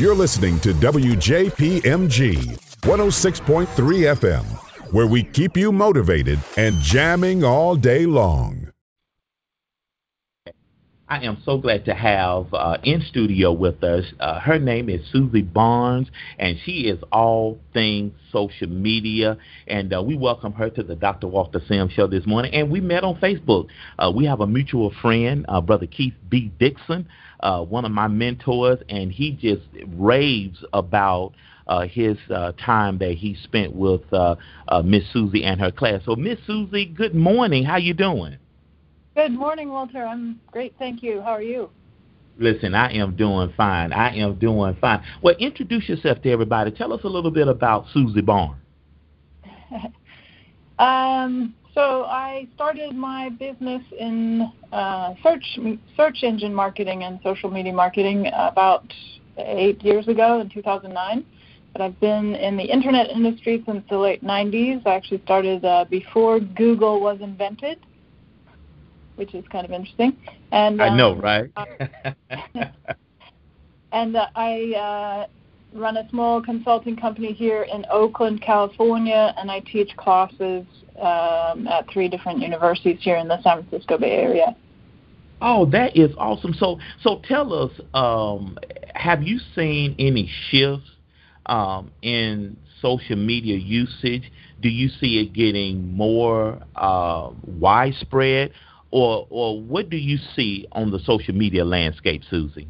You're listening to WJPMG 106.3 FM, where we keep you motivated and jamming all day long. I am so glad to have uh, in studio with us. Uh, her name is Suse Barnes, and she is all things social media. And uh, we welcome her to the Dr. Walter Sims show this morning. And we met on Facebook. Uh, we have a mutual friend, uh, Brother Keith B. Dixon, uh, one of my mentors, and he just raves about. Uh, his uh, time that he spent with uh, Miss Suse and her class. So, Miss Suse, good morning. How you doing? Good morning, Walter. I'm great, thank you. How are you? Listen, I am doing fine. I am doing fine. Well, introduce yourself to everybody. Tell us a little bit about Suse Barnes. um, so I started my business in uh, search search engine marketing and social media marketing about eight years ago in 2009. But I've been in the internet industry since the late 90s. I actually started uh, before Google was invented which is kind of interesting. And I know, um, right? and uh, I uh, run a small consulting company here in Oakland, California, and I teach classes um, at three different universities here in the San Francisco Bay Area. Oh, that is awesome. So, so tell us, um, have you seen any shifts um, in social media usage? Do you see it getting more uh, widespread, or or what do you see on the social media landscape, Suse?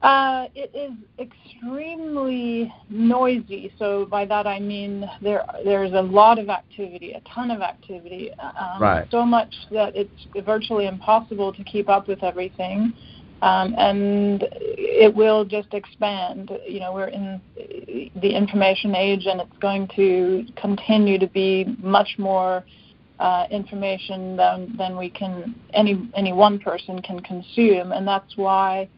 Uh, it is extremely noisy. So by that I mean there there's a lot of activity, a ton of activity. Um, right. So much that it's virtually impossible to keep up with everything, um, and it will just expand. You know, we're in the information age, and it's going to continue to be much more uh, information than, than we can any any one person can consume, and that's why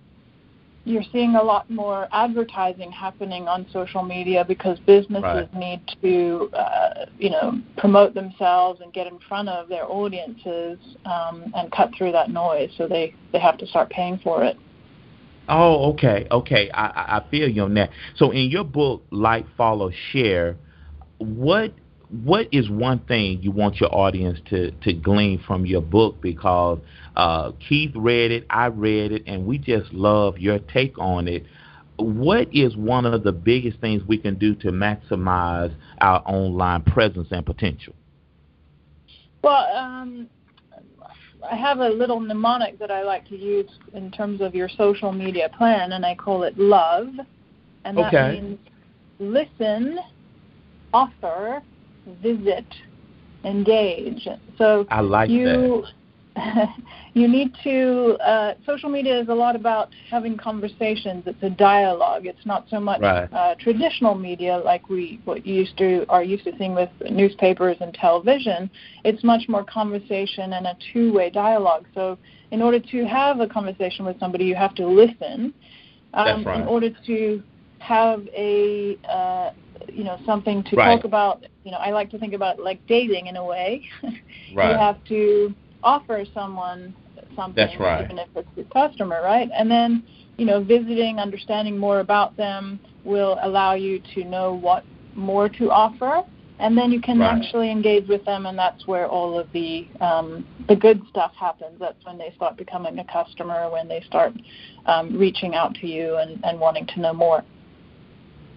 you're seeing a lot more advertising happening on social media because businesses right. need to uh, you know promote themselves and get in front of their audiences um, and cut through that noise. So they they have to start paying for it. Oh, okay, okay. I, I feel you on that. So in your book, like, follow, share, what what is one thing you want your audience to to glean from your book? Because uh, Keith read it, I read it, and we just love your take on it. What is one of the biggest things we can do to maximize our online presence and potential? Well, um, I have a little mnemonic that I like to use in terms of your social media plan, and I call it love. And that okay. means listen, offer, visit, engage. So I like you, that. you need to. Uh, social media is a lot about having conversations. It's a dialogue. It's not so much right. uh, traditional media like we what you used to are used to seeing with newspapers and television. It's much more conversation and a two-way dialogue. So in order to have a conversation with somebody, you have to listen. Um, right. In order to have a uh, you know something to right. talk about you know i like to think about like dating in a way right. you have to offer someone something That's right. even if it's a customer right and then you know visiting understanding more about them will allow you to know what more to offer and then you can right. actually engage with them and that's where all of the um, the good stuff happens that's when they start becoming a customer when they start um, reaching out to you and, and wanting to know more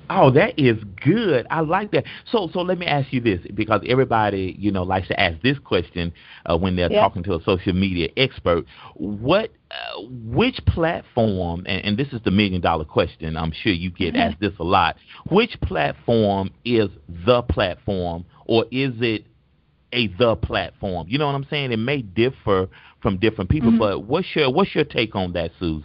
Oh, that is good. I like that. So, so let me ask you this, because everybody, you know, likes to ask this question uh, when they're yeah. talking to a social media expert. What, uh, which platform? And, and, this is the million dollar question. I'm sure you get asked this a lot. Which platform is the platform, or is it a the platform? You know what I'm saying? It may differ from different people, mm-hmm. but what's your what's your take on that, Suse?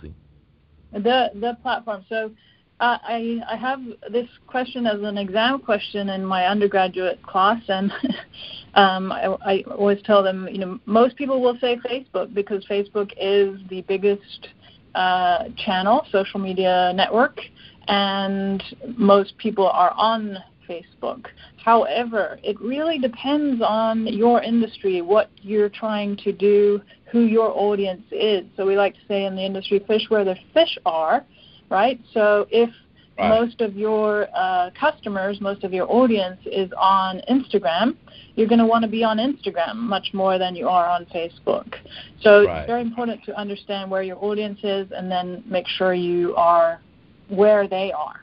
The the platform. So uh, I, I have this question as an exam question in my undergraduate class, and um, I, I always tell them, you know, most people will say Facebook because Facebook is the biggest uh, channel, social media network, and most people are on Facebook. However, it really depends on your industry, what you're trying to do, who your audience is. So we like to say in the industry, fish where the fish are. Right? So if right. most of your uh, customers, most of your audience is on Instagram, you're going to want to be on Instagram much more than you are on Facebook. So right. it's very important to understand where your audience is and then make sure you are where they are.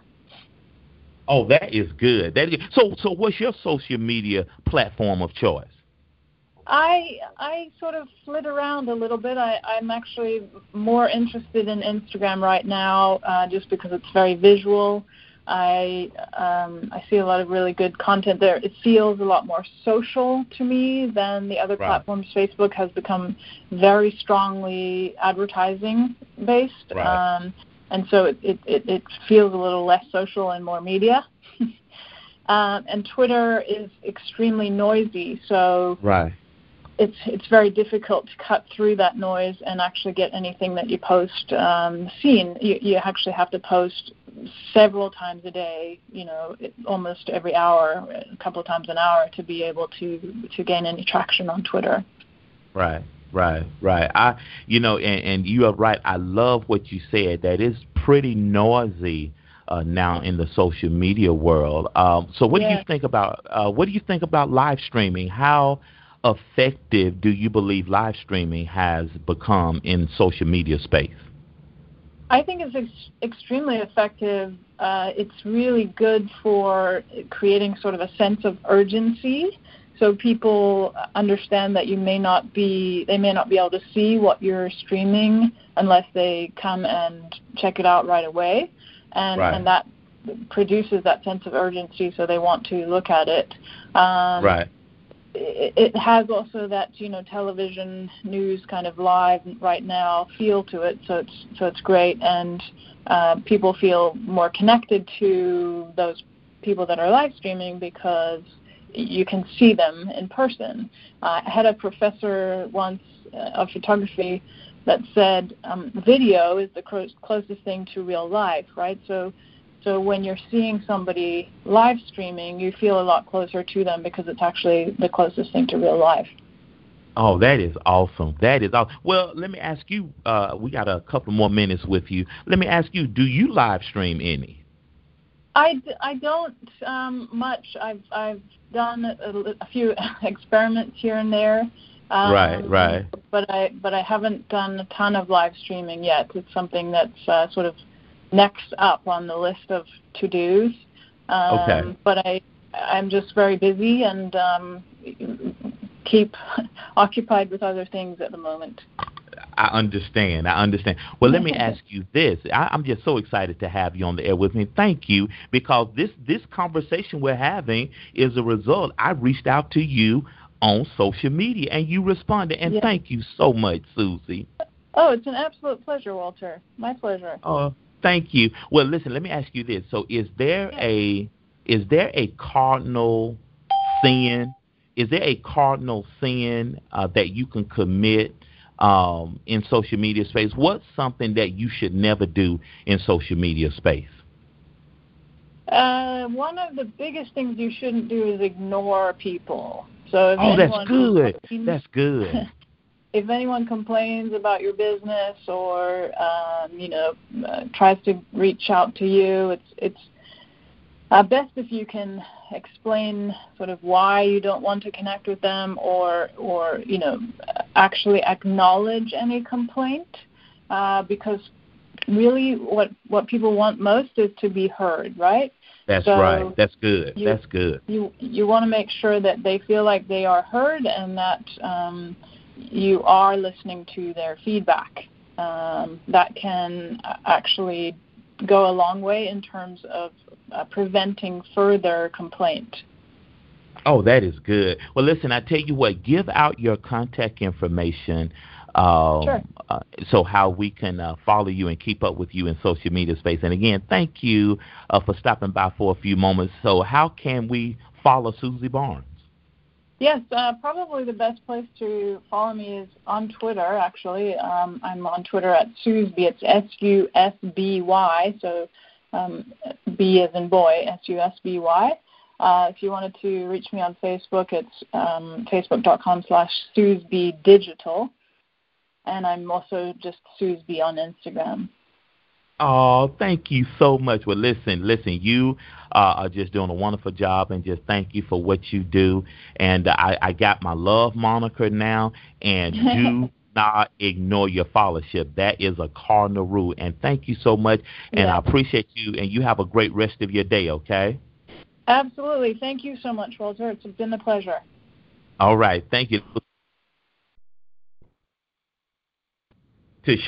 Oh, that is good. That is, so so what's your social media platform of choice? I I sort of flit around a little bit. I, I'm actually more interested in Instagram right now, uh, just because it's very visual. I um, I see a lot of really good content there. It feels a lot more social to me than the other right. platforms. Facebook has become very strongly advertising based, right. um, and so it, it, it, it feels a little less social and more media. um, and Twitter is extremely noisy, so right it's it's very difficult to cut through that noise and actually get anything that you post um, seen. You, you actually have to post several times a day, you know, almost every hour, a couple of times an hour, to be able to to gain any traction on Twitter. Right, right, right. I, you know, and, and you are right. I love what you said. That is pretty noisy. Uh, now in the social media world. Um, so, what yeah. do you think about uh, what do you think about live streaming? How effective do you believe live streaming has become in social media space? I think it's ex- extremely effective. Uh, it's really good for creating sort of a sense of urgency, so people understand that you may not be they may not be able to see what you're streaming unless they come and check it out right away, and right. and that produces that sense of urgency, so they want to look at it. Um, right it has also that you know television news kind of live right now feel to it so it's so it's great. And uh, people feel more connected to those people that are live streaming because you can see them in person. Uh, i had a professor once uh, of photography that said um, video is the closest thing to real life right? So so when you're seeing somebody live streaming, you feel a lot closer to them because it's actually the closest thing to real life. Oh, that is awesome. That is awesome. Well, let me ask you. Uh, we got a couple more minutes with you. Let me ask you: Do you live stream any? I, I don't um, much. I've I've done a, a few experiments here and there. Um, right, right. But I but I haven't done a ton of live streaming yet. It's something that's uh, sort of next up on the list of to dos. Um, okay. But I I'm just very busy and um, keep occupied with other things at the moment. I understand. I understand. Well, let me ask you this. I, I'm just so excited to have you on the air with me. Thank you because this this conversation we're having is a result. I reached out to you on social media and you responded. And yes. thank you so much, Suse. Oh, it's an absolute pleasure, Walter. My pleasure. Oh, Thank you. Well, listen, let me ask you this. So, is there a is there a cardinal sin? Is there a cardinal sin uh, that you can commit um, in social media space? What's something that you should never do in social media space? Uh, one of the biggest things you shouldn't do is ignore people. So oh, that's good. That's good. If anyone complains about your business or um, you know uh, tries to reach out to you, it's it's uh, best if you can explain sort of why you don't want to connect with them or or you know actually acknowledge any complaint uh, because really what what people want most is to be heard, right? That's so right. That's good. You, That's good. You you want to make sure that they feel like they are heard and that um, you are listening to their feedback. Um, that can actually go a long way in terms of uh, preventing further complaint. Oh, that is good. Well, listen, I tell you what, give out your contact information. Um, sure. Uh, so how we can uh, follow you and keep up with you in social media space. And again, thank you uh, for stopping by for a few moments. So how can we follow Suse Barnes? Yes, uh, probably the best place to follow me is on Twitter. Actually, um, I'm on Twitter at Susby. It's S U S B Y. So um, B as in boy, S U S B Y. Uh, if you wanted to reach me on Facebook, it's um, facebook.com slash Digital, and I'm also just Susby on Instagram. Oh, thank you so much. Well, listen, listen, you uh, are just doing a wonderful job, and just thank you for what you do. And uh, I, I got my love moniker now, and do not ignore your followership. That is a cardinal rule. And thank you so much, and yeah. I appreciate you. And you have a great rest of your day. Okay. Absolutely. Thank you so much, Walter. It's been a pleasure. All right. Thank you.